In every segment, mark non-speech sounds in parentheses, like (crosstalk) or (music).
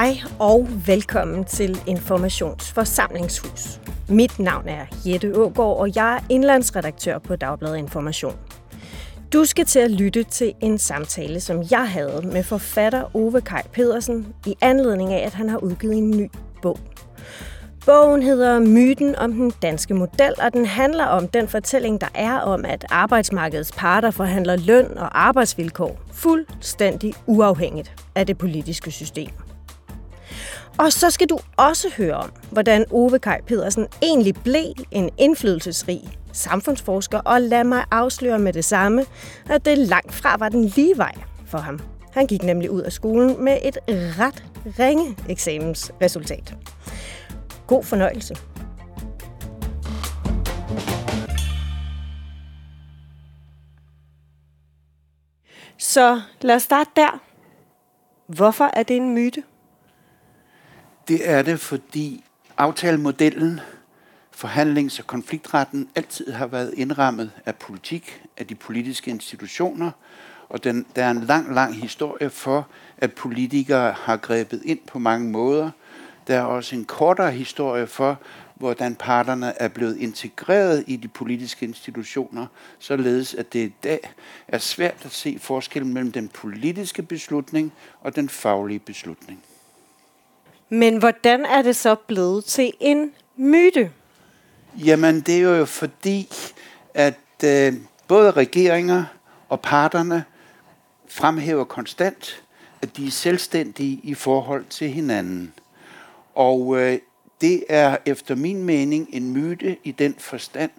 Hej og velkommen til Informationsforsamlingshus. Mit navn er Jette Ågaard, og jeg er indlandsredaktør på Dagbladet Information. Du skal til at lytte til en samtale, som jeg havde med forfatter Ove Kaj Pedersen i anledning af, at han har udgivet en ny bog. Bogen hedder Myten om den danske model, og den handler om den fortælling, der er om, at arbejdsmarkedets parter forhandler løn og arbejdsvilkår fuldstændig uafhængigt af det politiske system. Og så skal du også høre om, hvordan Ove Kaj Pedersen egentlig blev en indflydelsesrig samfundsforsker, og lad mig afsløre med det samme, at det langt fra var den lige vej for ham. Han gik nemlig ud af skolen med et ret ringe eksamensresultat. God fornøjelse. Så lad os starte der. Hvorfor er det en myte? Det er det, fordi aftalemodellen, forhandlings- og konfliktretten altid har været indrammet af politik, af de politiske institutioner, og den, der er en lang, lang historie for, at politikere har grebet ind på mange måder. Der er også en kortere historie for, hvordan parterne er blevet integreret i de politiske institutioner, således at det i dag er svært at se forskellen mellem den politiske beslutning og den faglige beslutning. Men hvordan er det så blevet til en myte? Jamen, det er jo fordi, at øh, både regeringer og parterne fremhæver konstant, at de er selvstændige i forhold til hinanden. Og øh, det er efter min mening en myte i den forstand,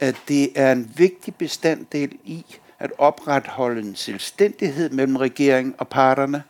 at det er en vigtig bestanddel i at opretholde en selvstændighed mellem regeringen og parterne,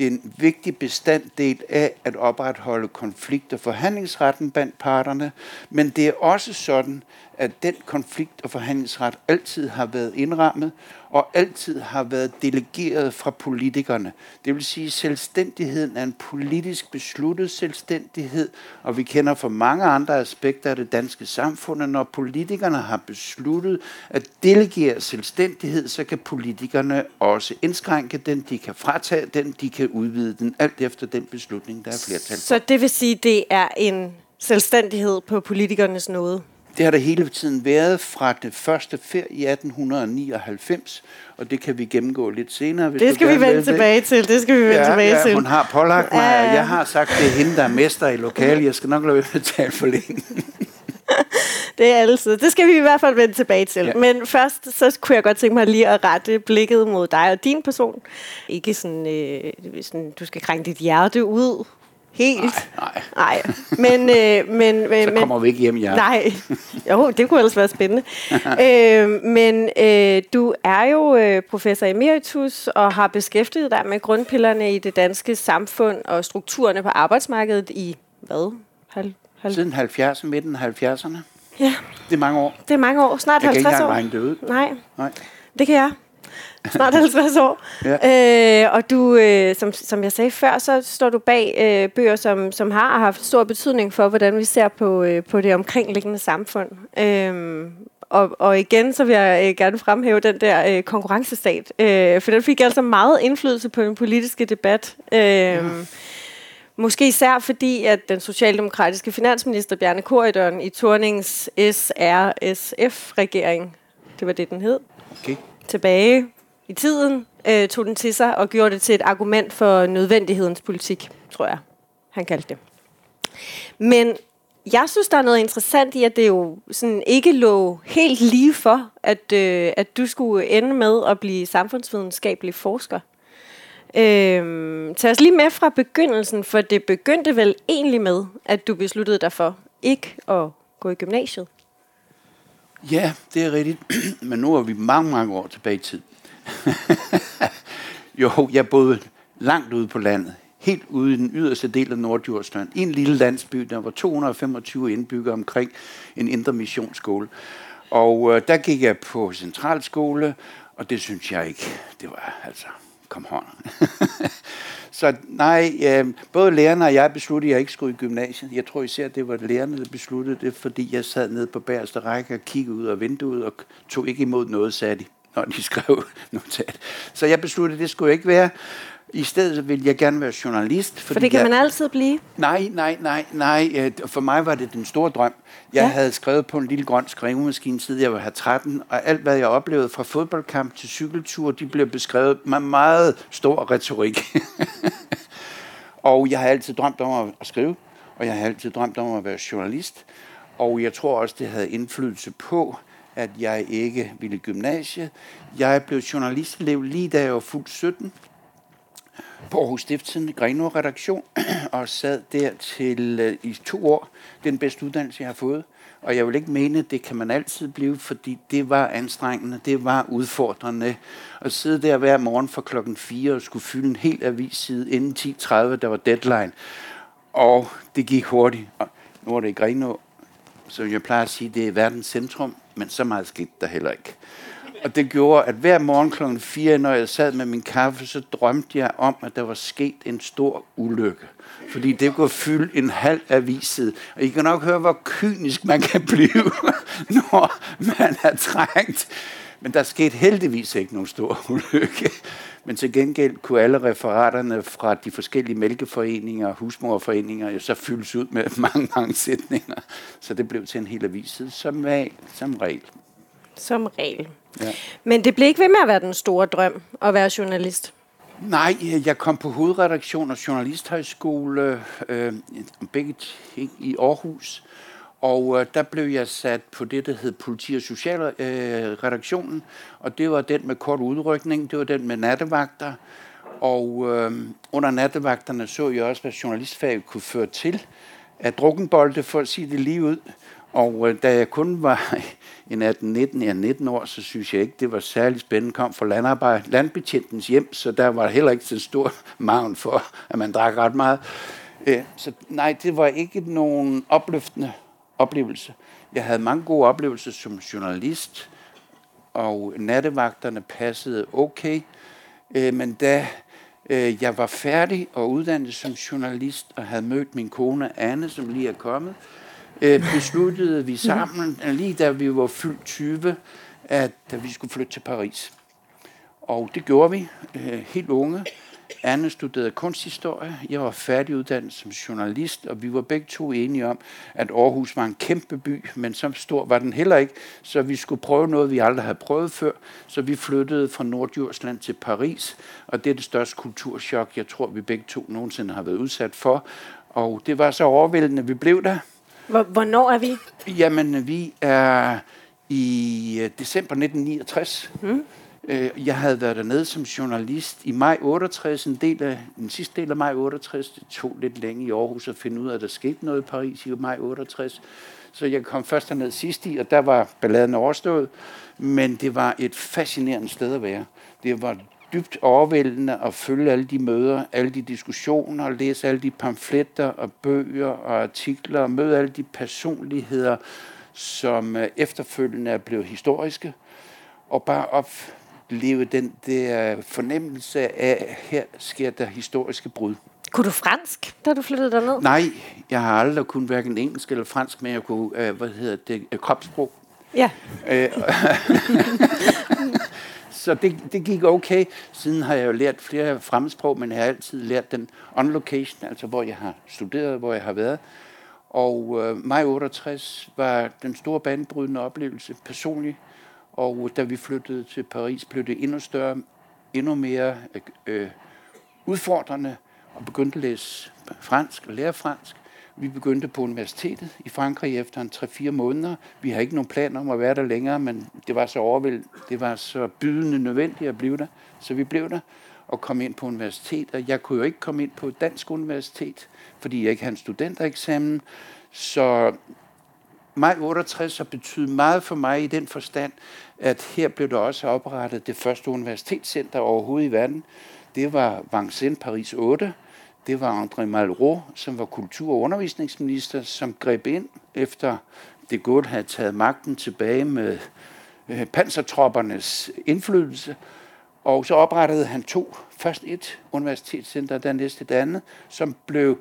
det er en vigtig bestanddel af at opretholde konflikt- og forhandlingsretten blandt parterne, men det er også sådan, at den konflikt- og forhandlingsret altid har været indrammet og altid har været delegeret fra politikerne. Det vil sige, at selvstændigheden er en politisk besluttet selvstændighed, og vi kender fra mange andre aspekter af det danske samfund, når politikerne har besluttet at delegere selvstændighed, så kan politikerne også indskrænke den, de kan fratage den, de kan udvide den, alt efter den beslutning, der er flertal for. Så det vil sige, at det er en selvstændighed på politikernes nåde? Det har der hele tiden været fra det første ferie i 1899, og det kan vi gennemgå lidt senere. Hvis det skal vi vende tilbage til, det skal vi vende ja, tilbage ja, til. hun har pålagt mig, og jeg har sagt, det er hende, der er mester i lokalet. Jeg skal nok lade være tale for længe. (laughs) det er altid. Det skal vi i hvert fald vende tilbage til. Ja. Men først, så kunne jeg godt tænke mig lige at rette blikket mod dig og din person. Ikke sådan, øh, sådan du skal krænge dit hjerte ud helt. Nej, nej. Men, øh, men, (laughs) men, så kommer vi ikke hjem, ja. Nej. Jo, det kunne ellers være spændende. (laughs) øh, men øh, du er jo øh, professor emeritus og har beskæftiget dig med grundpillerne i det danske samfund og strukturerne på arbejdsmarkedet i hvad? Hal, hal... Siden 70'erne, midten af 70'erne. Ja. Det er mange år. Det er mange år. Snart jeg 50 år. Jeg kan ikke engang det ud. Nej. Nej. Det kan jeg snart 50 år. Ja. Øh, og du, øh, som, som jeg sagde før, så står du bag øh, bøger, som, som har haft stor betydning for, hvordan vi ser på, øh, på det omkringliggende samfund. Øh, og, og igen, så vil jeg øh, gerne fremhæve den der øh, konkurrencestat, øh, for den fik altså meget indflydelse på den politiske debat. Øh, ja. Måske især fordi, at den socialdemokratiske finansminister Bjarne Korydon i Tornings SRSF-regering, det var det, den hed, okay. tilbage i tiden, øh, tog den til sig og gjorde det til et argument for nødvendighedens politik, tror jeg, han kaldte det. Men jeg synes, der er noget interessant i, at det jo sådan ikke lå helt lige for, at, øh, at du skulle ende med at blive samfundsvidenskabelig forsker. Øh, tag os lige med fra begyndelsen, for det begyndte vel egentlig med, at du besluttede dig for ikke at gå i gymnasiet. Ja, det er rigtigt. (clears throat) Men nu er vi mange, mange år tilbage i tid. (laughs) jo, jeg boede langt ude på landet. Helt ude i den yderste del af Nordjylland. I en lille landsby, der var 225 indbyggere omkring en indre missionsskole. Og øh, der gik jeg på centralskole, og det synes jeg ikke, det var altså, kom hånd. (laughs) så nej, øh, både lærerne og jeg besluttede, at jeg ikke skulle i gymnasiet. Jeg tror især, det var lærerne, der besluttede det, fordi jeg sad nede på bagerste række og kiggede ud af vinduet og tog ikke imod noget, sagde de når de (laughs) skrev notat. Så jeg besluttede, at det skulle ikke være. I stedet ville jeg gerne være journalist. For det kan jeg, man altid blive? Nej, nej, nej, nej. Øh, for mig var det den store drøm. Jeg ja. havde skrevet på en lille grøn skrivemaskine, siden jeg var 13, og alt, hvad jeg oplevede fra fodboldkamp til cykeltur, de blev beskrevet med meget stor retorik. (laughs) og jeg har altid drømt om at skrive, og jeg har altid drømt om at være journalist. Og jeg tror også, det havde indflydelse på, at jeg ikke ville gymnasiet. Jeg blev journalistelev lige da jeg var fuldt 17 på Aarhus Stiftstidende Grenaa redaktion (clears throat) og sad der til øh, i to år. Den bedste uddannelse, jeg har fået. Og jeg vil ikke mene, det kan man altid blive, fordi det var anstrengende, det var udfordrende. At sidde der hver morgen fra klokken 4 og skulle fylde en hel avisside inden 10.30, der var deadline. Og det gik hurtigt. Og nu er det i Grenaa, så jeg plejer at sige, det er verdens centrum, men så meget skete der heller ikke. Og det gjorde, at hver morgen kl. 4, når jeg sad med min kaffe, så drømte jeg om, at der var sket en stor ulykke. Fordi det kunne fylde en halv aviset. Og I kan nok høre, hvor kynisk man kan blive, (laughs) når man er trængt. Men der skete heldigvis ikke nogen stor (laughs) ulykke. Men til gengæld kunne alle referaterne fra de forskellige mælkeforeninger og husmorforeninger jo så fyldes ud med (laughs) mange, mange sætninger. Så det blev til en hel avis som, som regel. Som regel. Ja. Men det blev ikke ved med at være den store drøm at være journalist? Nej, jeg kom på hovedredaktion og journalisthøjskole, øh, begge ting i Aarhus. Og øh, der blev jeg sat på det, der hed politi- og socialredaktionen. Øh, og det var den med kort udrykning, det var den med nattevagter. Og øh, under nattevagterne så jeg også, hvad journalistfaget kunne føre til. At drukkenbolde, for at sige det lige ud. Og øh, da jeg kun var en 18-19, ja 19 år, så synes jeg ikke, det var særlig spændende. Kom fra landarbejde, landbetjentens hjem, så der var heller ikke så stor maven for, at man drak ret meget. Øh, så nej, det var ikke nogen opløftende oplevelse. Jeg havde mange gode oplevelser som journalist, og nattevagterne passede okay. Øh, men da øh, jeg var færdig og uddannet som journalist, og havde mødt min kone Anne, som lige er kommet, øh, besluttede vi sammen, lige da vi var fyldt 20, at vi skulle flytte til Paris. Og det gjorde vi, helt unge. Anne studerede kunsthistorie. Jeg var færdiguddannet som journalist, og vi var begge to enige om, at Aarhus var en kæmpe by, men så stor var den heller ikke, så vi skulle prøve noget, vi aldrig havde prøvet før. Så vi flyttede fra Nordjordsland til Paris, og det er det største kulturschok, jeg tror, vi begge to nogensinde har været udsat for. Og det var så overvældende, vi blev der. Hvornår er vi? Jamen, vi er i øh, december 1969. Mm. Øh, jeg havde været dernede som journalist i maj 68, en del af, den sidste del af maj 68. Det tog lidt længe i Aarhus at finde ud af, at der skete noget i Paris i maj 68. Så jeg kom først derned sidst i, og der var balladen overstået. Men det var et fascinerende sted at være. Det var dybt overvældende at følge alle de møder, alle de diskussioner, og læse alle de pamfletter og bøger og artikler, og møde alle de personligheder, som øh, efterfølgende er blevet historiske, og bare op, opleve den der fornemmelse af, her sker der historiske brud. Kunne du fransk, da du flyttede derned? Nej, jeg har aldrig kun hverken engelsk eller fransk, men jeg kunne, øh, hvad hedder det, øh, kropssprog. Ja. (laughs) så det, det gik okay. Siden har jeg jo lært flere fremmedsprog, men jeg har altid lært den on location, altså hvor jeg har studeret, hvor jeg har været. Og øh, maj 68 var den store banebrydende oplevelse personligt. Og da vi flyttede til Paris, blev det endnu større, endnu mere øh, udfordrende og begyndte at læse fransk og lære fransk. Vi begyndte på universitetet i Frankrig efter en 3-4 måneder. Vi har ikke nogen plan om at være der længere, men det var så overvæld, det var så bydende nødvendigt at blive der, så vi blev der og kom ind på universitet. Og jeg kunne jo ikke komme ind på et dansk universitet, fordi jeg ikke havde en studentereksamen. Så maj 68 har betydet meget for mig i den forstand, at her blev der også oprettet det første universitetscenter overhovedet i verden. Det var Vincennes Paris 8, det var André Malraux, som var kultur- og undervisningsminister, som greb ind efter det Gaulle havde taget magten tilbage med øh, pansertroppernes indflydelse. Og så oprettede han to. Først et universitetscenter, der næste det andet, som blev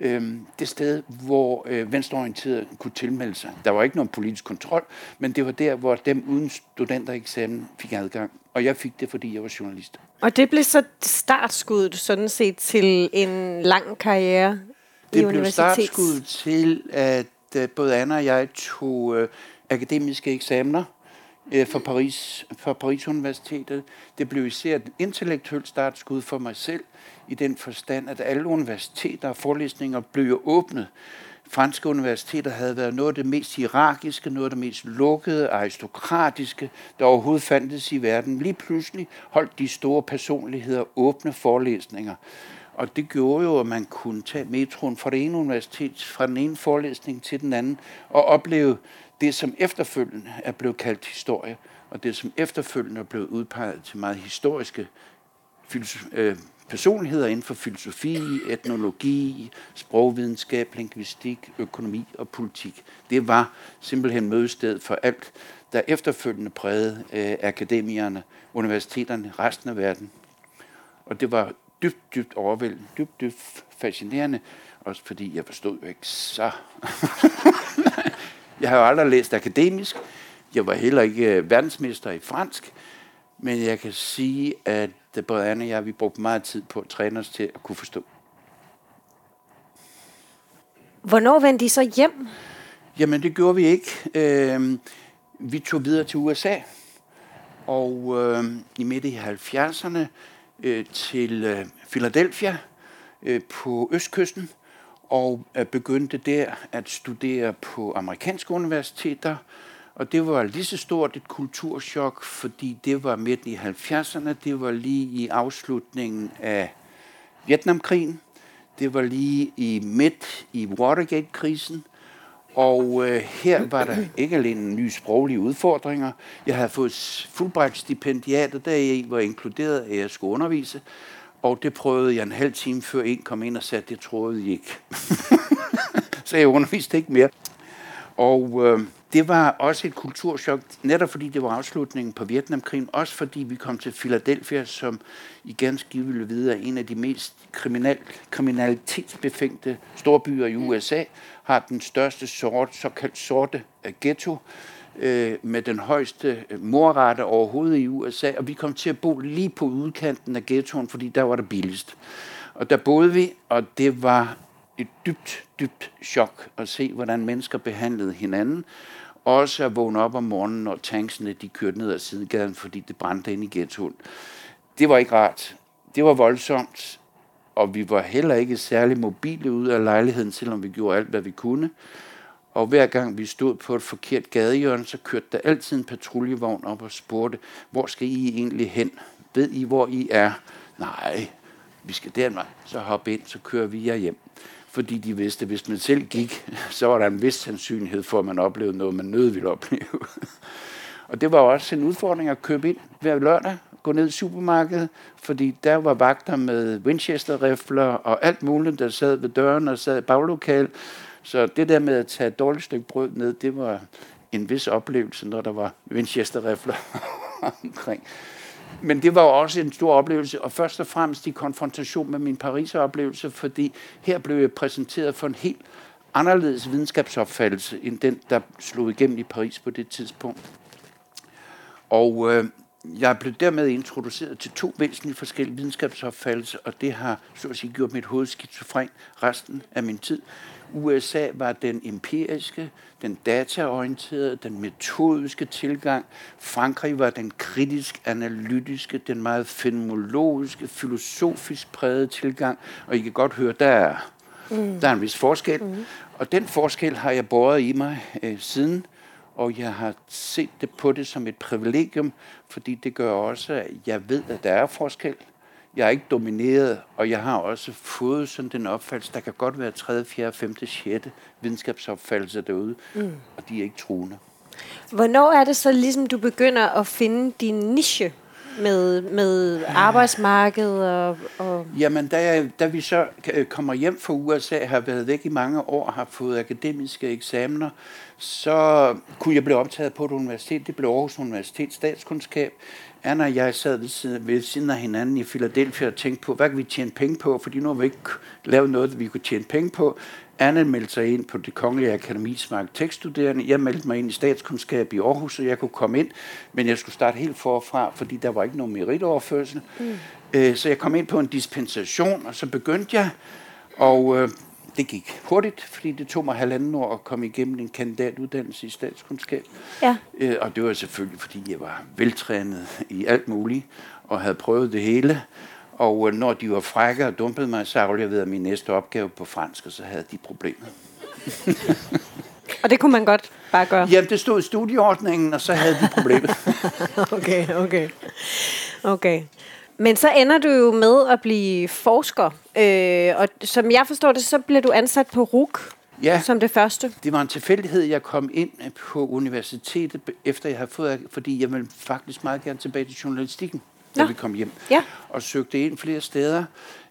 øh, det sted, hvor øh, venstreorienterede kunne tilmelde sig. Der var ikke nogen politisk kontrol, men det var der, hvor dem uden studentereksamen fik adgang. Og jeg fik det, fordi jeg var journalist. Og det blev så startskuddet sådan set til en lang karriere det i blev startskuddet til, at uh, både Anna og jeg tog uh, akademiske eksamener uh, for Paris, for Paris Universitetet. Det blev især et intellektuelt startskud for mig selv, i den forstand, at alle universiteter og forelæsninger blev åbnet. Franske universiteter havde været noget af det mest hierarkiske, noget af det mest lukkede, aristokratiske, der overhovedet fandtes i verden. Lige pludselig holdt de store personligheder åbne forelæsninger. Og det gjorde jo, at man kunne tage metroen fra det ene universitet, fra den ene forelæsning til den anden, og opleve det, som efterfølgende er blevet kaldt historie, og det, som efterfølgende er blevet udpeget til meget historiske øh, personligheder inden for filosofi, etnologi, sprogvidenskab, lingvistik, økonomi og politik. Det var simpelthen mødested for alt, der efterfølgende prægede øh, akademierne, universiteterne, resten af verden. Og det var dybt, dybt overvældende, dybt, dybt fascinerende, også fordi jeg forstod jo ikke så. (laughs) jeg har jo aldrig læst akademisk, jeg var heller ikke øh, verdensmester i fransk, men jeg kan sige, at både Anne og jeg, vi brugte meget tid på at træne os til at kunne forstå. Hvornår vendte de så hjem? Jamen, det gjorde vi ikke. Øh, vi tog videre til USA, og øh, i midt i 70'erne øh, til øh, Philadelphia øh, på østkysten, og øh, begyndte der at studere på amerikanske universiteter, og det var lige så stort et kulturschok, fordi det var midt i 70'erne, det var lige i afslutningen af Vietnamkrigen, det var lige i midt i Watergate-krisen, og øh, her var der ikke alene nye sproglige udfordringer. Jeg havde fået Fulbright-stipendiatet, der i var inkluderet, at jeg skulle undervise. Og det prøvede jeg en halv time før en kom ind og sagde, det troede jeg ikke. (laughs) så jeg underviste ikke mere. Og øh, det var også et kulturschok, netop fordi det var afslutningen på Vietnamkrigen, også fordi vi kom til Philadelphia, som I ganske ville vide er en af de mest kriminal, kriminalitetsbefængte storbyer i USA, har den største sort, såkaldt sorte øh, ghetto, øh, med den højeste morrette morrate overhovedet i USA, og vi kom til at bo lige på udkanten af ghettoen, fordi der var det billigst. Og der boede vi, og det var et dybt, dybt chok at se, hvordan mennesker behandlede hinanden. Også at vågne op om morgenen, når tanksene de kørte ned ad sidegaden, fordi det brændte ind i ghettoen. Det var ikke rart. Det var voldsomt, og vi var heller ikke særlig mobile ud af lejligheden, selvom vi gjorde alt, hvad vi kunne. Og hver gang vi stod på et forkert gadehjørne, så kørte der altid en patruljevogn op og spurgte, hvor skal I egentlig hen? Ved I, hvor I er? Nej, vi skal den vej. Så hop ind, så kører vi jer hjem fordi de vidste, at hvis man selv gik, (laughs) så var der en vis sandsynlighed for, at man oplevede noget, man nød ville opleve. (laughs) og det var også en udfordring at købe ind hver lørdag, gå ned i supermarkedet, fordi der var vagter med Winchester-rifler og alt muligt, der sad ved døren og sad i baglokalet så det der med at tage et dårligt stykke brød ned, det var en vis oplevelse, når der var Winchester-rifler (laughs) omkring. Men det var også en stor oplevelse, og først og fremmest i konfrontation med min Paris-oplevelse, fordi her blev jeg præsenteret for en helt anderledes videnskabsopfattelse, end den, der slog igennem i Paris på det tidspunkt. Og øh, jeg blev dermed introduceret til to væsentlige forskellige videnskabsopfattelser, og det har så at sige gjort mit hoved skizofren resten af min tid. USA var den empiriske, den dataorienterede, den metodiske tilgang. Frankrig var den kritisk analytiske, den meget fenomenologiske, filosofisk prægede tilgang. Og I kan godt høre, der er, mm. der er en vis forskel. Mm. Og den forskel har jeg båret i mig øh, siden, og jeg har set det på det som et privilegium, fordi det gør også, at jeg ved, at der er forskel. Jeg er ikke domineret, og jeg har også fået sådan den opfattelse, der kan godt være 3., 4., 5., 6. videnskabsopfattelse derude, mm. og de er ikke truende. Hvornår er det så ligesom, du begynder at finde din niche? Med, med arbejdsmarkedet og, og... Jamen, da, jeg, da vi så øh, kommer hjem fra USA, har været væk i mange år, har fået akademiske eksamener, så kunne jeg blive optaget på et universitet. Det blev Aarhus Universitet Statskundskab. Anna og jeg sad ved siden, ved siden af hinanden i Philadelphia og tænkte på, hvad kan vi tjene penge på? Fordi nu har vi ikke lavet noget, vi kunne tjene penge på. Anna meldte sig ind på det Kongelige Akademi som arkitektstuderende. Jeg meldte mig ind i statskundskab i Aarhus, så jeg kunne komme ind. Men jeg skulle starte helt forfra, fordi der var ikke nogen meritoverførsel. Mm. Øh, så jeg kom ind på en dispensation, og så begyndte jeg. Og øh, det gik hurtigt, fordi det tog mig halvanden år at komme igennem en kandidatuddannelse i statskundskab. Ja. Øh, og det var selvfølgelig, fordi jeg var veltrænet i alt muligt, og havde prøvet det hele. Og øh, når de var frække og dumpede mig, så afleverede min næste opgave på fransk, og så havde de problemer. (laughs) og det kunne man godt bare gøre? Jamen, det stod i studieordningen, og så havde de problemet. (laughs) okay, okay. Okay. Men så ender du jo med at blive forsker, øh, og som jeg forstår det, så bliver du ansat på RUK ja, som det første. det var en tilfældighed, jeg kom ind på universitetet, efter jeg havde fået, fordi jeg ville faktisk meget gerne tilbage til journalistikken, da Nå. vi kom hjem, ja. og søgte ind flere steder.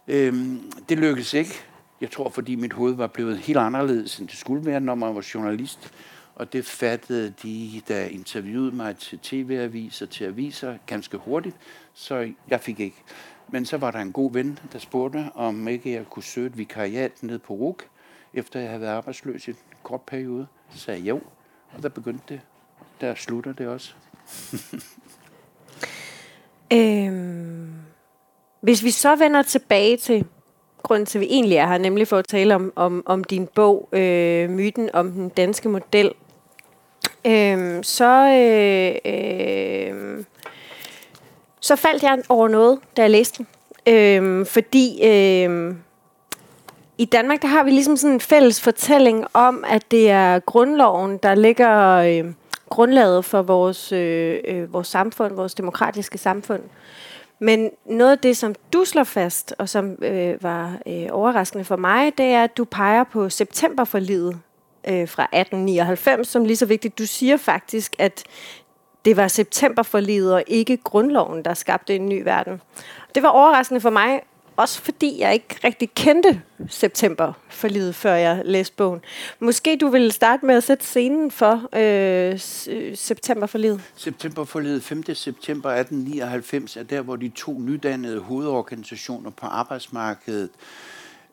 Øhm, det lykkedes ikke. Jeg tror, fordi mit hoved var blevet helt anderledes, end det skulle være, når man var journalist. Og det fattede de, der interviewede mig til tv-aviser, til aviser, ganske hurtigt så jeg fik ikke. Men så var der en god ven, der spurgte, om ikke jeg kunne søge et vikariat ned på RUK, efter jeg havde været arbejdsløs i en kort periode. Så sagde jeg jo, og der begyndte det. Der slutter det også. (laughs) øhm, hvis vi så vender tilbage til grunden til, at vi egentlig er her, nemlig for at tale om, om, om din bog, øh, Myten om den danske model, øh, så øh, øh, så faldt jeg over noget, da jeg læste den. Øhm, fordi øh, i Danmark, der har vi ligesom sådan en fælles fortælling om, at det er grundloven, der ligger øh, grundlaget for vores, øh, øh, vores samfund, vores demokratiske samfund. Men noget af det, som du slår fast, og som øh, var øh, overraskende for mig, det er, at du peger på septemberforlidet øh, fra 1899 som lige så vigtigt. Du siger faktisk, at det var septemberforlidet og ikke grundloven, der skabte en ny verden. Det var overraskende for mig, også fordi jeg ikke rigtig kendte september for livet, før jeg læste bogen. Måske du vil starte med at sætte scenen for øh, septemberforlidet. Septemberforlidet 5. september 1899 er der, hvor de to nydannede hovedorganisationer på arbejdsmarkedet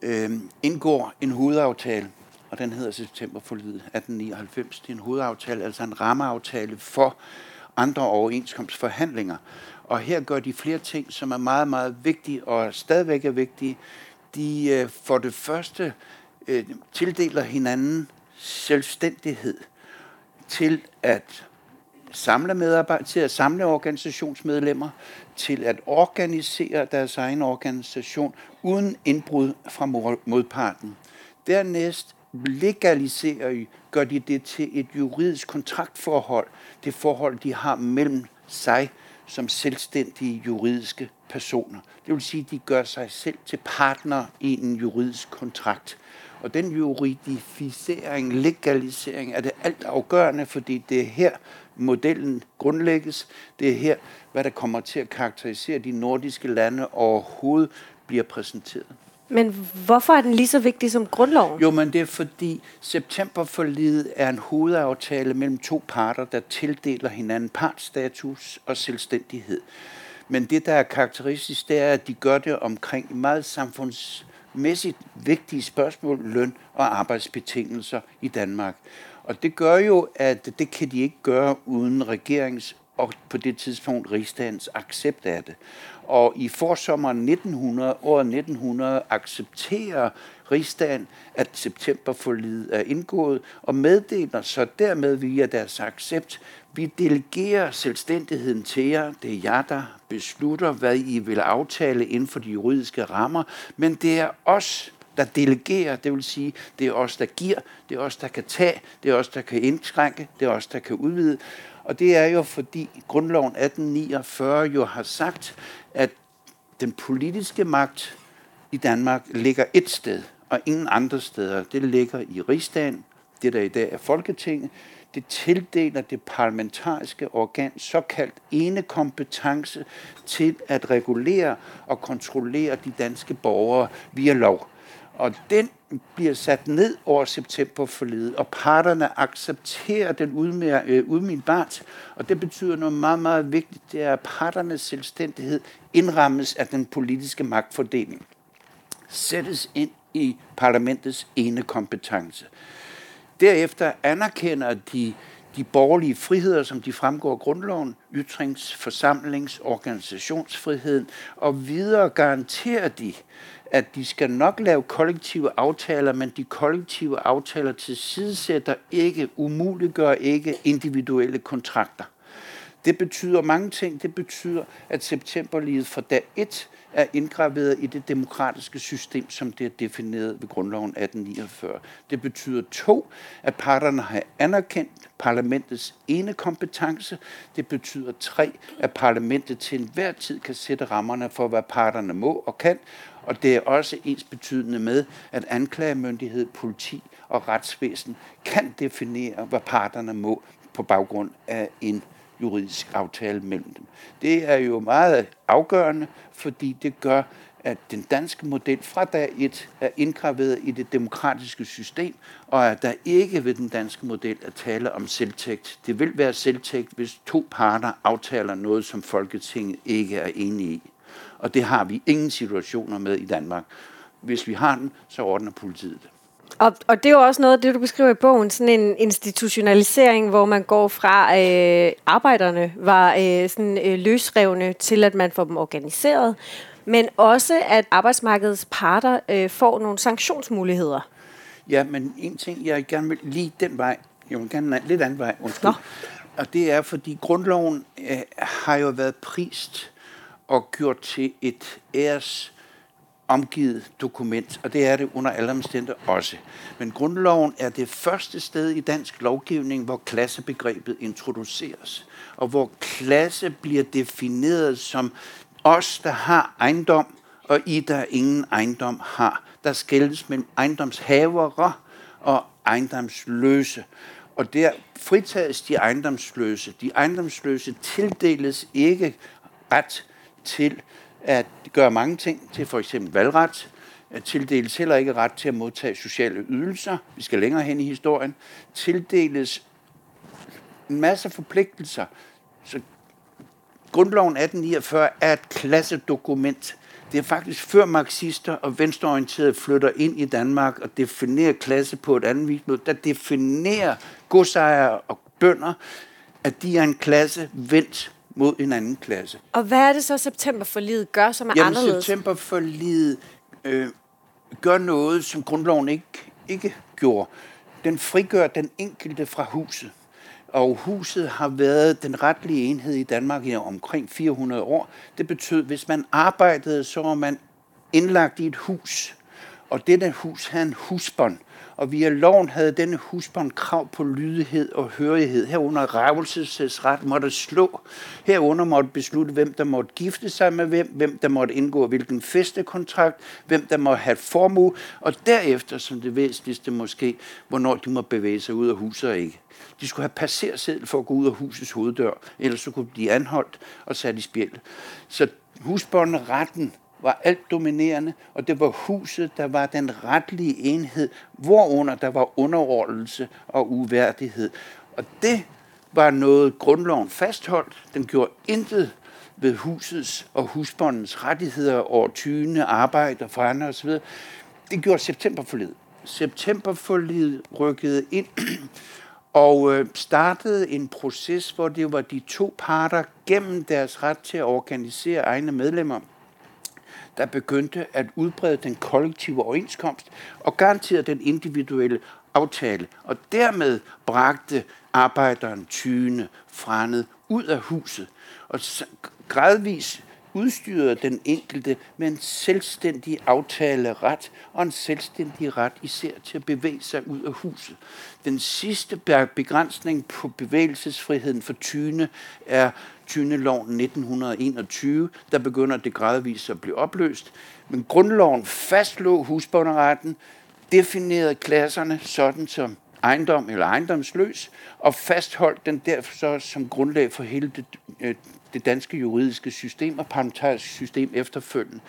øh, indgår en hovedaftale og den hedder september for livet 1899. Det er en hovedaftale, altså en rammeaftale for andre overenskomstforhandlinger. Og her gør de flere ting, som er meget, meget vigtige og stadigvæk er vigtige. De øh, for det første øh, tildeler hinanden selvstændighed til at samle medarbejdere, til at samle organisationsmedlemmer, til at organisere deres egen organisation uden indbrud fra modparten. Dernæst legaliserer, gør de det til et juridisk kontraktforhold, det forhold, de har mellem sig som selvstændige juridiske personer. Det vil sige, at de gør sig selv til partner i en juridisk kontrakt. Og den juridificering, legalisering er det alt afgørende, fordi det er her, modellen grundlægges. Det er her, hvad der kommer til at karakterisere de nordiske lande overhovedet bliver præsenteret. Men hvorfor er den lige så vigtig som grundloven? Jo, men det er fordi septemberforliget er en hovedaftale mellem to parter, der tildeler hinanden partstatus og selvstændighed. Men det, der er karakteristisk, det er, at de gør det omkring meget samfundsmæssigt vigtige spørgsmål, løn og arbejdsbetingelser i Danmark. Og det gør jo, at det kan de ikke gøre uden regerings og på det tidspunkt rigsdagens accept af det. Og i forsommeren 1900, året 1900 accepterer rigsdagen, at septemberforlidet er indgået, og meddeler så dermed via deres accept, vi delegerer selvstændigheden til jer. Det er jer, der beslutter, hvad I vil aftale inden for de juridiske rammer, men det er os, der delegerer, det vil sige, det er os, der giver, det er os, der kan tage, det er os, der kan indskrænke, det er os, der kan udvide. Og det er jo fordi grundloven 1849 jo har sagt, at den politiske magt i Danmark ligger et sted, og ingen andre steder. Det ligger i rigsdagen, det der i dag er Folketinget. Det tildeler det parlamentariske organ såkaldt ene kompetence til at regulere og kontrollere de danske borgere via lov. Og den bliver sat ned over septemberforledet, og parterne accepterer den øh, udmiddelbart. Og det betyder noget meget, meget vigtigt, det er, at parternes selvstændighed indrammes af den politiske magtfordeling. Sættes ind i parlamentets ene kompetence. Derefter anerkender de de borgerlige friheder, som de fremgår af grundloven, ytrings-, forsamlings-, organisationsfriheden, og videre garanterer de, at de skal nok lave kollektive aftaler, men de kollektive aftaler til sidesætter ikke, umuliggør ikke individuelle kontrakter. Det betyder mange ting. Det betyder, at septemberliget fra dag 1 er indgraveret i det demokratiske system, som det er defineret ved grundloven 1849. Det betyder to, at parterne har anerkendt parlamentets ene kompetence. Det betyder tre, at parlamentet til enhver tid kan sætte rammerne for, hvad parterne må og kan. Og det er også ens betydende med, at anklagemyndighed, politi og retsvæsen kan definere, hvad parterne må på baggrund af en juridisk aftale mellem dem. Det er jo meget afgørende, fordi det gør, at den danske model fra dag 1 er indgraveret i det demokratiske system, og at der ikke ved den danske model er tale om selvtægt. Det vil være selvtægt, hvis to parter aftaler noget, som Folketinget ikke er enige i. Og det har vi ingen situationer med i Danmark. Hvis vi har den, så ordner politiet det. Og, og det er jo også noget af det, du beskriver i bogen, sådan en institutionalisering, hvor man går fra, øh, arbejderne var øh, sådan øh, løsrevne til, at man får dem organiseret, men også, at arbejdsmarkedets parter øh, får nogle sanktionsmuligheder. Ja, men en ting, jeg gerne vil lige den vej, jeg vil gerne en lidt anden vej, undskyld. Nå. Og det er, fordi grundloven øh, har jo været prist og gjort til et æres omgivet dokument, og det er det under alle omstændigheder også. Men grundloven er det første sted i dansk lovgivning, hvor klassebegrebet introduceres, og hvor klasse bliver defineret som os, der har ejendom, og I, der ingen ejendom har. Der skældes mellem ejendomshavere og ejendomsløse. Og der fritages de ejendomsløse. De ejendomsløse tildeles ikke ret til at gøre mange ting, til for eksempel valgret, at tildeles heller ikke ret til at modtage sociale ydelser. Vi skal længere hen i historien. Tildeles en masse forpligtelser. Så Grundloven 1849 er et klassedokument. Det er faktisk før marxister og venstreorienterede flytter ind i Danmark og definerer klasse på et andet vis, der definerer godsejere og bønder, at de er en klasse vendt mod en anden klasse. Og hvad er det så, septemberforliget gør, som er Jamen, anderledes? septemberforliget øh, gør noget, som grundloven ikke, ikke gjorde. Den frigør den enkelte fra huset. Og huset har været den retlige enhed i Danmark i omkring 400 år. Det betød, at hvis man arbejdede, så var man indlagt i et hus. Og dette hus havde en husbånd og via loven havde denne husbånd krav på lydighed og hørighed. Herunder rævelsesret måtte slå. Herunder måtte beslutte, hvem der måtte gifte sig med hvem, hvem der måtte indgå hvilken festekontrakt, hvem der måtte have formue, og derefter, som det væsentligste måske, hvornår de må bevæge sig ud af huset og ikke. De skulle have passerseddel for at gå ud af husets hoveddør, ellers så kunne de blive anholdt og sat i spjæld. Så husbåndretten var alt dominerende, og det var huset, der var den retlige enhed, hvorunder der var underordnelse og uværdighed. Og det var noget, grundloven fastholdt. Den gjorde intet ved husets og husbåndens rettigheder over tyne, arbejde og forandre osv. Det gjorde septemberforlidet. Septemberforlidet rykkede ind (clears throat) og øh, startede en proces, hvor det var de to parter gennem deres ret til at organisere egne medlemmer, der begyndte at udbrede den kollektive overenskomst og garanterede den individuelle aftale, og dermed bragte arbejderen Tyne Frandet ud af huset. Og gradvis udstyrede den enkelte med en selvstændig aftaleret og en selvstændig ret især til at bevæge sig ud af huset. Den sidste begrænsning på bevægelsesfriheden for Tyne er Tyneloven 1921, der begynder det gradvist at blive opløst. Men grundloven fastlå husbånderetten, definerede klasserne sådan, som ejendom eller ejendomsløs, og fastholdt den derfor så som grundlag for hele det, øh, det danske juridiske system og parlamentariske system efterfølgende.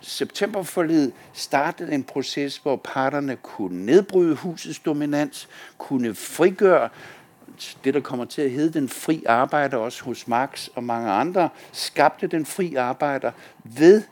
Septemberforledet startede en proces, hvor parterne kunne nedbryde husets dominans, kunne frigøre det, der kommer til at hedde den fri arbejder, også hos Marx og mange andre, skabte den fri arbejder ved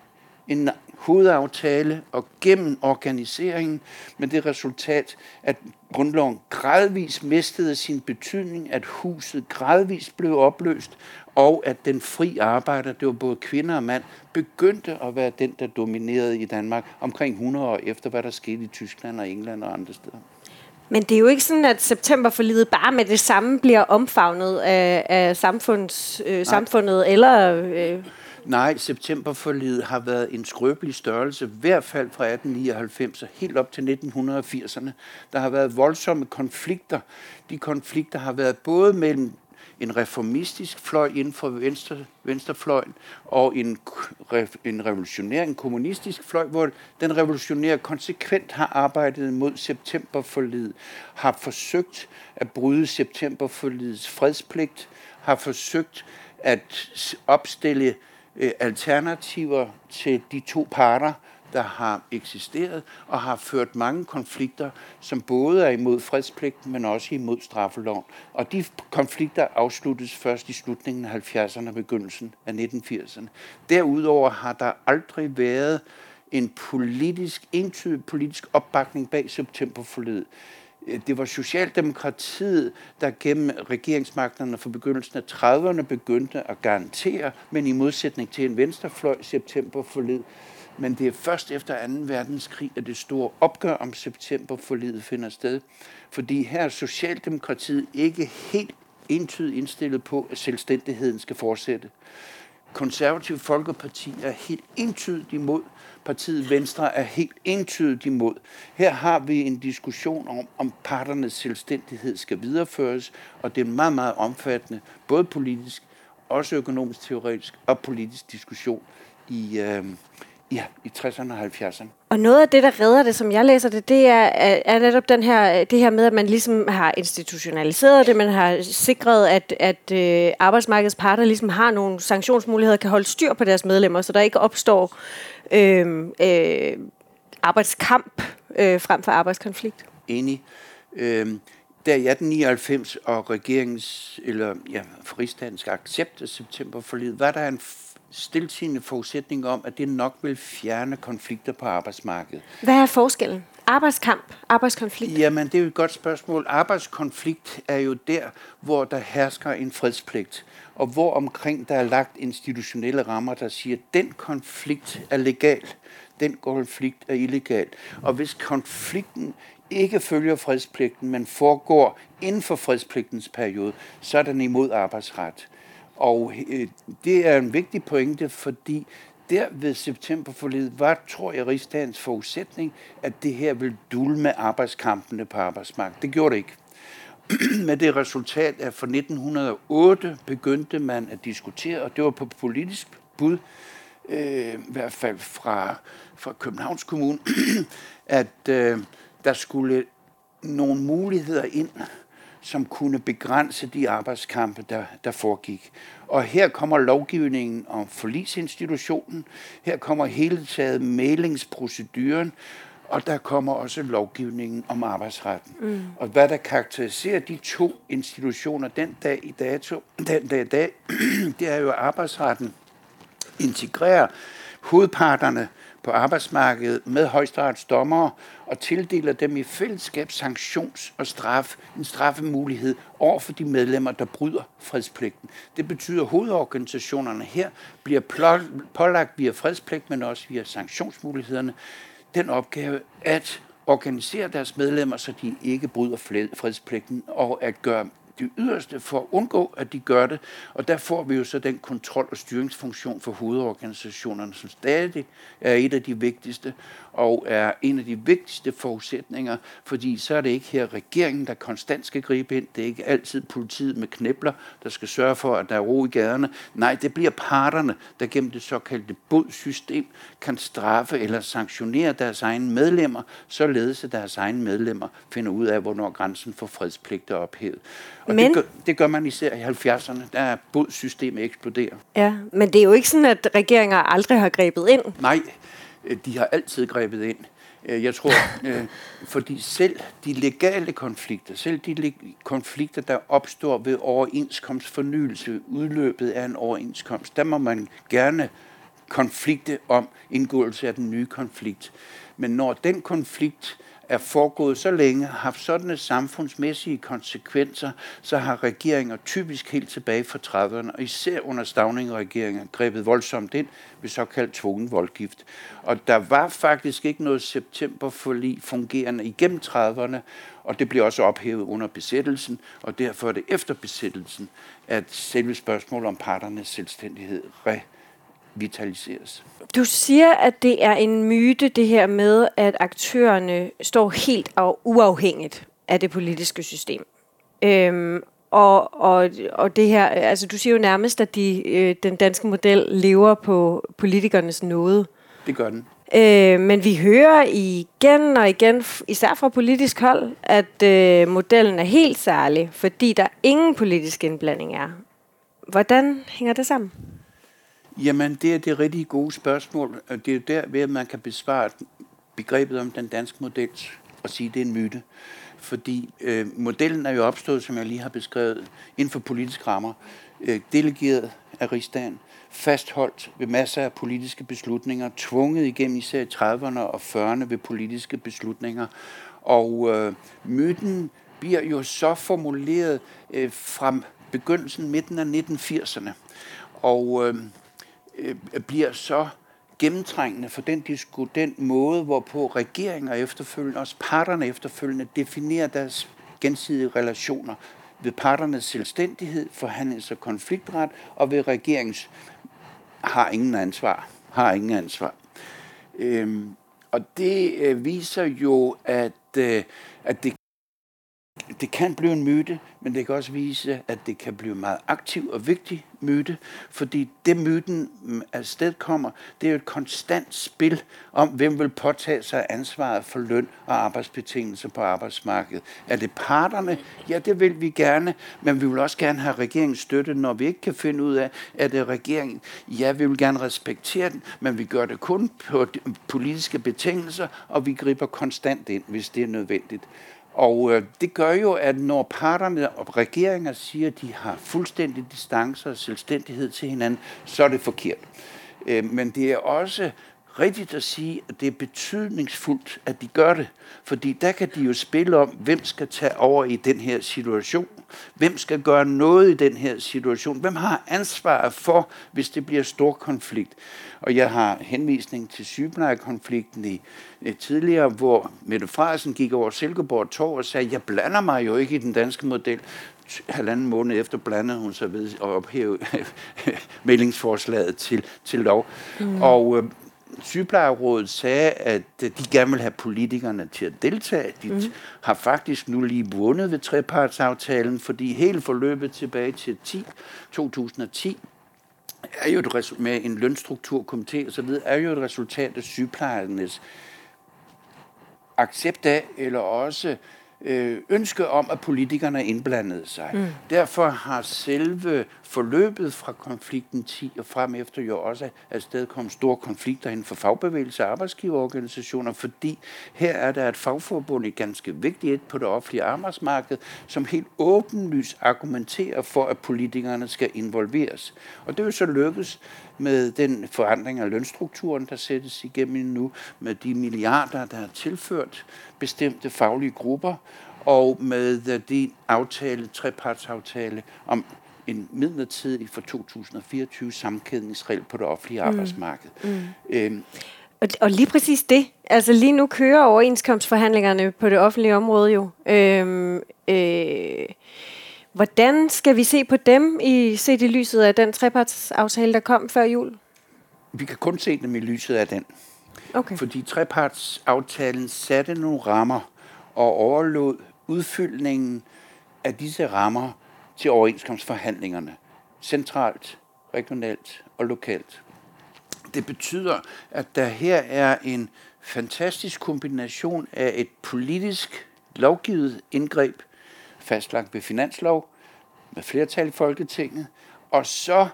en hovedaftale og gennem organiseringen med det resultat, at grundloven gradvist mistede sin betydning, at huset gradvist blev opløst, og at den fri arbejder, det var både kvinder og mand, begyndte at være den, der dominerede i Danmark omkring 100 år efter, hvad der skete i Tyskland og England og andre steder. Men det er jo ikke sådan, at septemberforlidet bare med det samme bliver omfavnet af, af samfunds, øh, samfundet, eller... Øh Nej, septemberforlidet har været en skrøbelig størrelse, i hvert fald fra 1899 og helt op til 1980'erne. Der har været voldsomme konflikter. De konflikter har været både mellem en reformistisk fløj inden for venstre, venstrefløjen og en, en revolutionær, en kommunistisk fløj, hvor den revolutionære konsekvent har arbejdet mod septemberforlidet, har forsøgt at bryde septemberforlidets fredspligt, har forsøgt at opstille øh, Øh, alternativer til de to parter, der har eksisteret og har ført mange konflikter, som både er imod fredspligt, men også imod straffeloven. Og de konflikter afsluttes først i slutningen af 70'erne og begyndelsen af 1980'erne. Derudover har der aldrig været en politisk, entydig politisk opbakning bag septemberforledet. Øh, det var Socialdemokratiet, der gennem regeringsmagterne fra begyndelsen af 30'erne begyndte at garantere, men i modsætning til en venstrefløj september forled, men det er først efter 2. verdenskrig, at det store opgør om septemberforlidet finder sted. Fordi her er Socialdemokratiet ikke helt entydigt indstillet på, at selvstændigheden skal fortsætte. Konservativ Folkeparti er helt entydigt imod. Partiet Venstre er helt entydigt imod. Her har vi en diskussion om, om parternes selvstændighed skal videreføres, og det er en meget, meget omfattende, både politisk, også økonomisk, teoretisk og politisk diskussion i, øh, Ja, i 60'erne og 70'erne. Og noget af det, der redder det, som jeg læser det, det er, er netop den her, det her med, at man ligesom har institutionaliseret det, man har sikret, at, at øh, arbejdsmarkedets parter ligesom har nogle sanktionsmuligheder, kan holde styr på deres medlemmer, så der ikke opstår øh, øh, arbejdskamp øh, frem for arbejdskonflikt. Enig. Øh, der i 1899 og regeringens, eller ja, fristands accept af september forlid, var der en stiltigende forudsætning om, at det nok vil fjerne konflikter på arbejdsmarkedet. Hvad er forskellen? Arbejdskamp, arbejdskonflikt? Jamen, det er jo et godt spørgsmål. Arbejdskonflikt er jo der, hvor der hersker en fredspligt, og hvor omkring der er lagt institutionelle rammer, der siger, at den konflikt er legal, den konflikt er illegal. Og hvis konflikten ikke følger fredspligten, men foregår inden for fredspligtens periode, så er den imod arbejdsret. Og øh, det er en vigtig pointe, fordi der ved septemberforledet var, tror jeg, rigsdagens forudsætning, at det her ville dulme arbejdskampene på arbejdsmarkedet. Det gjorde det ikke. (clears throat) Med det resultat, at fra 1908 begyndte man at diskutere, og det var på politisk bud, øh, i hvert fald fra, fra Københavns Kommune, (clears throat) at øh, der skulle nogle muligheder ind som kunne begrænse de arbejdskampe, der, der foregik. Og her kommer lovgivningen om forlisinstitutionen, her kommer hele taget mailingsproceduren, og der kommer også lovgivningen om arbejdsretten. Mm. Og hvad der karakteriserer de to institutioner den dag i dato, den dag i dag, (clears throat) det er jo, at arbejdsretten integrerer hovedparterne på arbejdsmarkedet med højesteretsdommere og tildeler dem i fællesskab sanktions- og straf, en straffemulighed over for de medlemmer, der bryder fredspligten. Det betyder, at hovedorganisationerne her bliver pålagt via fredspligt, men også via sanktionsmulighederne, den opgave at organisere deres medlemmer, så de ikke bryder fredspligten, og at gøre det yderste for at undgå, at de gør det. Og der får vi jo så den kontrol- og styringsfunktion for hovedorganisationerne, som stadig er et af de vigtigste, og er en af de vigtigste forudsætninger, fordi så er det ikke her regeringen, der konstant skal gribe ind. Det er ikke altid politiet med knæbler, der skal sørge for, at der er ro i gaderne. Nej, det bliver parterne, der gennem det såkaldte bodsystem kan straffe eller sanktionere deres egne medlemmer, således at deres egne medlemmer finder ud af, hvornår grænsen for fredspligt er ophævet. Og men, det, gør, det gør man især i 70'erne, der bodsystemet eksploderer. Ja, men det er jo ikke sådan, at regeringer aldrig har grebet ind. Nej, de har altid grebet ind. Øh, jeg tror, (laughs) øh, fordi selv de legale konflikter, selv de konflikter, der opstår ved overenskomstfornyelse, udløbet af en overenskomst, der må man gerne konflikte om indgåelse af den nye konflikt. Men når den konflikt er foregået så længe, har haft sådanne samfundsmæssige konsekvenser, så har regeringer typisk helt tilbage fra 30'erne, og især under Stavning-regeringer, grebet voldsomt ind ved såkaldt tvungen voldgift. Og der var faktisk ikke noget septemberforlig fungerende igennem 30'erne, og det blev også ophævet under besættelsen, og derfor er det efter besættelsen, at selve spørgsmålet om parternes selvstændighed revitaliseres. Du siger, at det er en myte, det her med, at aktørerne står helt og uafhængigt af det politiske system. Øhm, og, og, og det her, altså du siger jo nærmest, at de, øh, den danske model lever på politikernes nåde. Det gør den. Øh, men vi hører igen og igen, især fra politisk hold, at øh, modellen er helt særlig, fordi der ingen politisk indblanding er. Hvordan hænger det sammen? Jamen, det er det rigtig gode spørgsmål. Det er der ved, at man kan besvare begrebet om den danske model og sige, at det er en myte. Fordi øh, modellen er jo opstået, som jeg lige har beskrevet, inden for politiske rammer, øh, delegeret af rigsdagen, fastholdt ved masser af politiske beslutninger, tvunget igennem især 30'erne og 40'erne ved politiske beslutninger. Og øh, myten bliver jo så formuleret øh, fra begyndelsen, midten af 1980'erne. Og øh, øh, bliver så gennemtrængende for den, disku, den måde, hvorpå regeringer efterfølgende, også parterne efterfølgende, definerer deres gensidige relationer ved parternes selvstændighed, forhandlings- og konfliktret, og ved regerings har ingen ansvar. Har ingen ansvar. Øhm, og det øh, viser jo, at, øh, at det det kan blive en myte, men det kan også vise, at det kan blive en meget aktiv og vigtig myte, fordi det myten afsted kommer, det er jo et konstant spil om, hvem vil påtage sig ansvaret for løn og arbejdsbetingelser på arbejdsmarkedet. Er det parterne? Ja, det vil vi gerne, men vi vil også gerne have regeringens støtte, når vi ikke kan finde ud af, at det regeringen. Ja, vi vil gerne respektere den, men vi gør det kun på politiske betingelser, og vi griber konstant ind, hvis det er nødvendigt. Og øh, det gør jo, at når parterne og regeringer siger, at de har fuldstændig distance og selvstændighed til hinanden, så er det forkert. Øh, men det er også rigtigt at sige, at det er betydningsfuldt, at de gør det. Fordi der kan de jo spille om, hvem skal tage over i den her situation. Hvem skal gøre noget i den her situation? Hvem har ansvaret for, hvis det bliver stor konflikt? Og jeg har henvisning til sygeplejekonflikten i, i tidligere, hvor Mette Frederiksen gik over Silkeborg Torv og sagde, jeg blander mig jo ikke i den danske model. Halvanden måned efter blandede hun sig ved at ophæve (laughs) meldingsforslaget til, til lov. Mm. Og øh, sygeplejerådet sagde, at de gerne vil have politikerne til at deltage. De mm. har faktisk nu lige vundet ved trepartsaftalen, fordi hele forløbet tilbage til 10, 2010 er jo et med en lønstrukturkomité videre, er jo et resultat af sygeplejernes accept af, eller også øh, ønske om, at politikerne indblandede sig. Mm. Derfor har selve forløbet fra konflikten 10 og frem efter jo også sted kom store konflikter inden for fagbevægelse og arbejdsgiverorganisationer, fordi her er der et fagforbund, et ganske vigtigt et på det offentlige arbejdsmarked, som helt åbenlyst argumenterer for, at politikerne skal involveres. Og det er jo så lykkes med den forandring af lønstrukturen, der sættes igennem nu, med de milliarder, der er tilført bestemte faglige grupper, og med øh, de aftale, trepartsaftale om en midlertidig for 2024 sammenkædningsregel på det offentlige mm. arbejdsmarked. Mm. Øhm, og, og lige præcis det. Altså lige nu kører overenskomstforhandlingerne på det offentlige område jo. Øhm, øh, Hvordan skal vi se på dem i set i lyset af den trepartsaftale, der kom før jul? Vi kan kun se dem i lyset af den. Okay. Fordi trepartsaftalen satte nogle rammer og overlod udfyldningen af disse rammer til overenskomstforhandlingerne. Centralt, regionalt og lokalt. Det betyder, at der her er en fantastisk kombination af et politisk lovgivet indgreb, fastlagt ved finanslov, med flertal i Folketinget, og så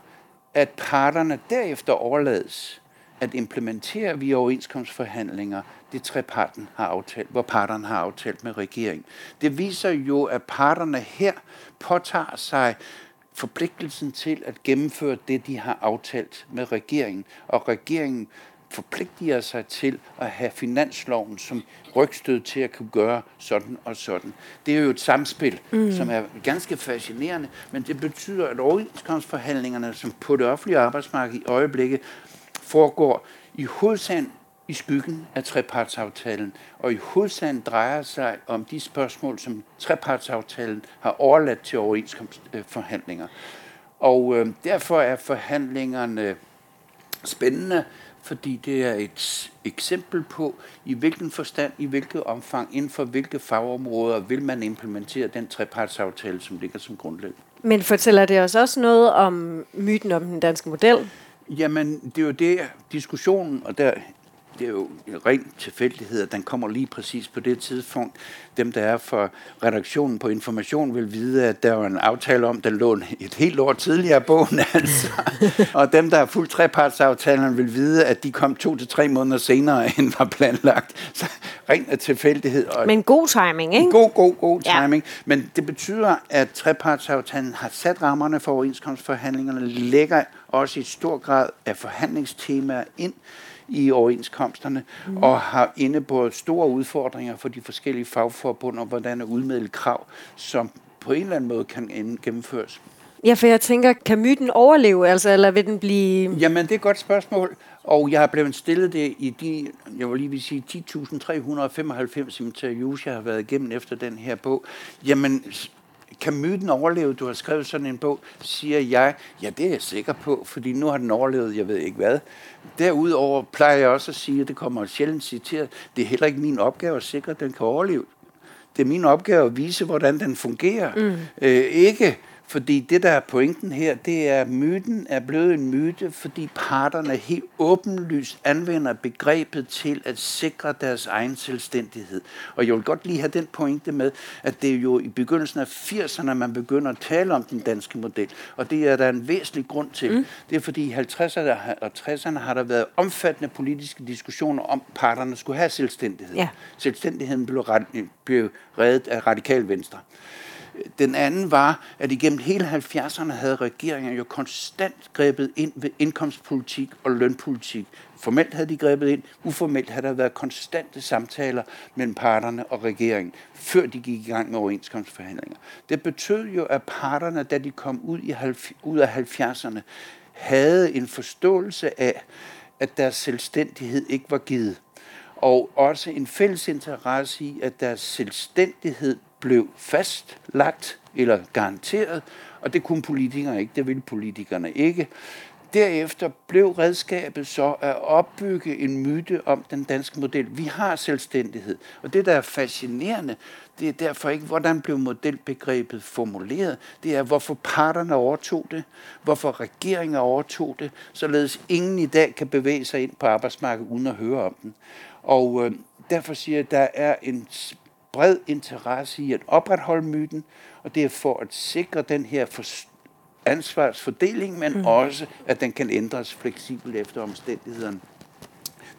at parterne derefter overlades at implementere via overenskomstforhandlinger det treparten har aftalt, hvor parterne har aftalt med regeringen. Det viser jo, at parterne her påtager sig forpligtelsen til at gennemføre det, de har aftalt med regeringen. Og regeringen forpligter sig til at have finansloven som rygstød til at kunne gøre sådan og sådan. Det er jo et samspil, mm. som er ganske fascinerende, men det betyder, at overenskomstforhandlingerne, som på det offentlige arbejdsmarked i øjeblikket foregår i hovedsagen i skyggen af trepartsaftalen, og i hovedsagen drejer sig om de spørgsmål, som trepartsaftalen har overladt til overenskomstforhandlinger. Og øh, derfor er forhandlingerne spændende, fordi det er et eksempel på, i hvilken forstand, i hvilket omfang, inden for hvilke fagområder vil man implementere den trepartsaftale, som ligger som grundlag. Men fortæller det os også noget om myten om den danske model? Jamen, det er jo det, diskussionen, og der det er jo en ren tilfældighed, at den kommer lige præcis på det tidspunkt. Dem, der er for redaktionen på Information, vil vide, at der var en aftale om, den lå et helt år tidligere bogen. (laughs) Altså. og dem, der har fuldt trepartsaftalen, vil vide, at de kom to til tre måneder senere, (laughs) end var planlagt. Så ren tilfældighed. Og Men god timing, ikke? God, god, god timing. Ja. Men det betyder, at trepartsaftalen har sat rammerne for overenskomstforhandlingerne, lægger også i stor grad af forhandlingstemaer ind, i overenskomsterne, mm. og har inde på store udfordringer for de forskellige fagforbund, og hvordan at udmelde krav, som på en eller anden måde kan gennemføres. Ja, for jeg tænker, kan myten overleve, altså, eller vil den blive... Jamen, det er et godt spørgsmål, og jeg har blevet stillet det i de, jeg vil lige vil sige, 10.395 interviews, jeg har været igennem efter den her bog. Jamen, kan myten overleve? Du har skrevet sådan en bog, siger jeg. Ja, det er jeg sikker på, fordi nu har den overlevet, jeg ved ikke hvad. Derudover plejer jeg også at sige, at det kommer sjældent citeret, det er heller ikke min opgave at sikre, at den kan overleve. Det er min opgave at vise, hvordan den fungerer. Mm. Øh, ikke fordi det, der er pointen her, det er, at myten er blevet en myte, fordi parterne helt åbenlyst anvender begrebet til at sikre deres egen selvstændighed. Og jeg vil godt lige have den pointe med, at det er jo i begyndelsen af 80'erne, man begynder at tale om den danske model. Og det er der en væsentlig grund til. Mm. Det er fordi i 50'erne og 60'erne har der været omfattende politiske diskussioner om, at parterne skulle have selvstændighed. Ja. Selvstændigheden blev, blev reddet af radikal venstre. Den anden var, at igennem hele 70'erne havde regeringen jo konstant grebet ind ved indkomstpolitik og lønpolitik. Formelt havde de grebet ind, uformelt havde der været konstante samtaler mellem parterne og regeringen, før de gik i gang med overenskomstforhandlinger. Det betød jo, at parterne, da de kom ud, i, ud af 70'erne, havde en forståelse af, at deres selvstændighed ikke var givet. Og også en fælles interesse i, at deres selvstændighed blev fastlagt eller garanteret, og det kunne politikere ikke, det ville politikerne ikke. Derefter blev redskabet så at opbygge en myte om den danske model. Vi har selvstændighed, og det, der er fascinerende, det er derfor ikke, hvordan blev modelbegrebet formuleret. Det er, hvorfor parterne overtog det, hvorfor regeringer overtog det, således ingen i dag kan bevæge sig ind på arbejdsmarkedet uden at høre om den. Og øh, derfor siger jeg, at der er en bred interesse i at opretholde myten, og det er for at sikre den her ansvarsfordeling, men mm. også, at den kan ændres fleksibelt efter omstændighederne.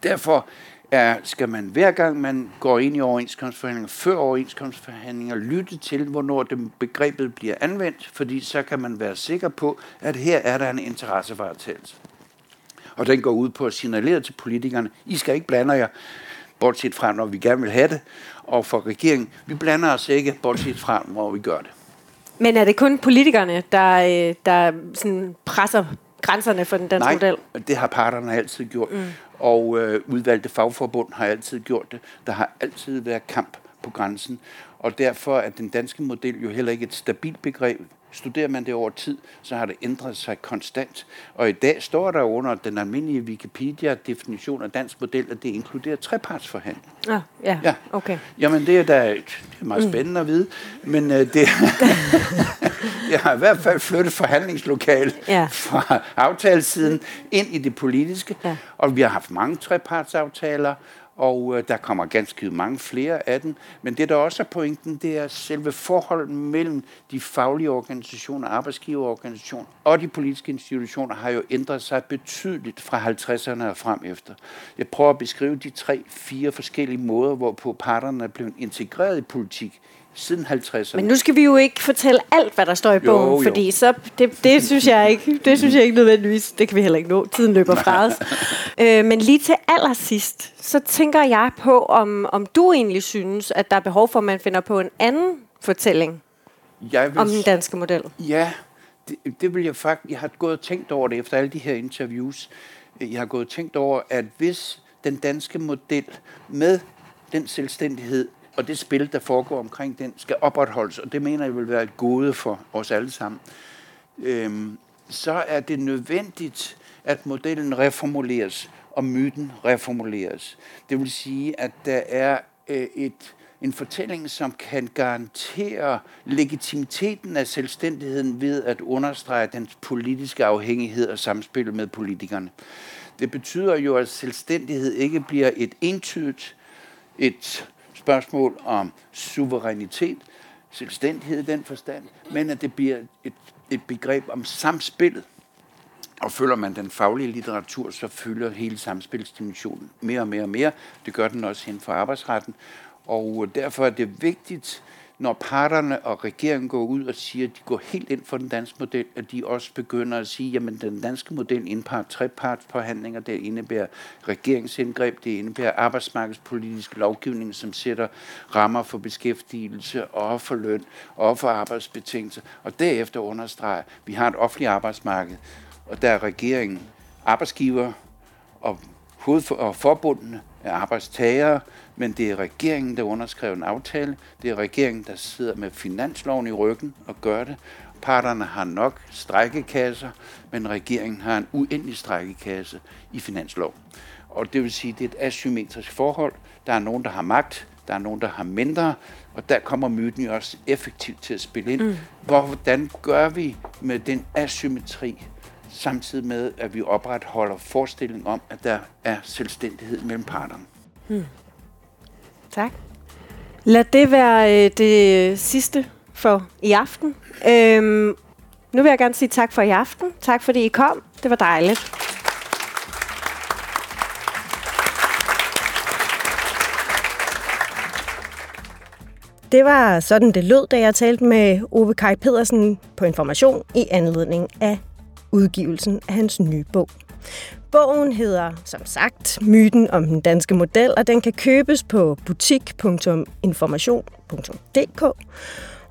Derfor er, skal man hver gang man går ind i overenskomstforhandlinger, før overenskomstforhandlinger, lytte til, hvornår det begrebet bliver anvendt, fordi så kan man være sikker på, at her er der en interessevaretagelse. Og den går ud på at signalere til politikerne, I skal ikke blande jer, bortset fra, når vi gerne vil have det, og for regeringen. Vi blander os ikke, bortset fra, hvor vi gør det. Men er det kun politikerne, der, øh, der sådan presser grænserne for den danske Nej, model? det har parterne altid gjort. Mm. Og øh, udvalgte fagforbund har altid gjort det. Der har altid været kamp på grænsen. og derfor er den danske model jo heller ikke et stabilt begreb. Studerer man det over tid, så har det ændret sig konstant. Og i dag står der under den almindelige Wikipedia-definition af dansk model, at det inkluderer trepartsforhandling. Ah, ja, ja, okay. Jamen, det er da det er meget mm. spændende mm. at vide, men uh, det, (laughs) det har i hvert fald flyttet forhandlingslokale ja. fra aftalesiden ind i det politiske, ja. og vi har haft mange trepartsaftaler, og øh, der kommer ganske mange flere af dem. Men det, der også er pointen, det er selve forholdet mellem de faglige organisationer, arbejdsgiverorganisationer og de politiske institutioner har jo ændret sig betydeligt fra 50'erne og frem efter. Jeg prøver at beskrive de tre, fire forskellige måder, hvorpå parterne er blevet integreret i politik siden 50'erne. Men nu skal vi jo ikke fortælle alt, hvad der står i bogen, jo, jo. fordi så, det, det, synes jeg ikke, det synes jeg ikke nødvendigvis, det kan vi heller ikke nå, tiden løber fra os. øh, men lige til allersidst, så tænker jeg på, om, om du egentlig synes, at der er behov for, at man finder på en anden fortælling jeg vil, om den danske model. Ja, det, det vil jeg faktisk, jeg har gået og tænkt over det efter alle de her interviews. Jeg har gået og tænkt over, at hvis den danske model med den selvstændighed, og det spil, der foregår omkring den, skal opretholdes, og det mener jeg vil være et gode for os alle sammen, øhm, så er det nødvendigt, at modellen reformuleres, og myten reformuleres. Det vil sige, at der er øh, et, en fortælling, som kan garantere legitimiteten af selvstændigheden ved at understrege dens politiske afhængighed og samspil med politikerne. Det betyder jo, at selvstændighed ikke bliver et entydigt, et spørgsmål om suverænitet, selvstændighed i den forstand, men at det bliver et, et begreb om samspillet. Og følger man den faglige litteratur, så fylder hele samspilsdimensionen mere og mere og mere. Det gør den også inden for arbejdsretten. Og derfor er det vigtigt, når parterne og regeringen går ud og siger, at de går helt ind for den danske model, at de også begynder at sige, at den danske model indebærer trepartsforhandlinger, det indebærer regeringsindgreb, det indebærer arbejdsmarkedspolitisk lovgivning, som sætter rammer for beskæftigelse og for løn og for arbejdsbetingelser, og derefter understreger, at vi har et offentligt arbejdsmarked, og der er regeringen arbejdsgiver og, hovedfor- og forbundene er arbejdstagere, men det er regeringen, der underskrev en aftale. Det er regeringen, der sidder med finansloven i ryggen og gør det. Parterne har nok strækkekasser, men regeringen har en uendelig strækkekasse i finanslov. Og det vil sige, at det er et asymmetrisk forhold. Der er nogen, der har magt, der er nogen, der har mindre, og der kommer myten jo også effektivt til at spille ind. Mm. Hvordan gør vi med den asymmetri, samtidig med, at vi opretholder forestilling om, at der er selvstændighed mellem parterne? Mm. Tak. Lad det være øh, det sidste for i aften. Øhm, nu vil jeg gerne sige tak for i aften. Tak fordi I kom. Det var dejligt. Det var sådan, det lød, da jeg talte med Ove Kai Pedersen på Information i anledning af udgivelsen af hans nye bog. Bogen hedder, som sagt, Myten om den danske model, og den kan købes på butik.information.dk.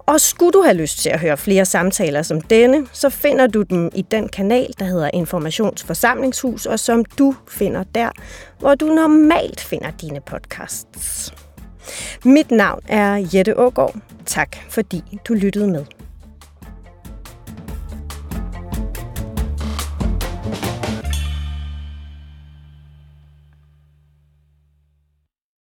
Og skulle du have lyst til at høre flere samtaler som denne, så finder du dem i den kanal, der hedder Informationsforsamlingshus, og som du finder der, hvor du normalt finder dine podcasts. Mit navn er Jette Ågaard. Tak fordi du lyttede med.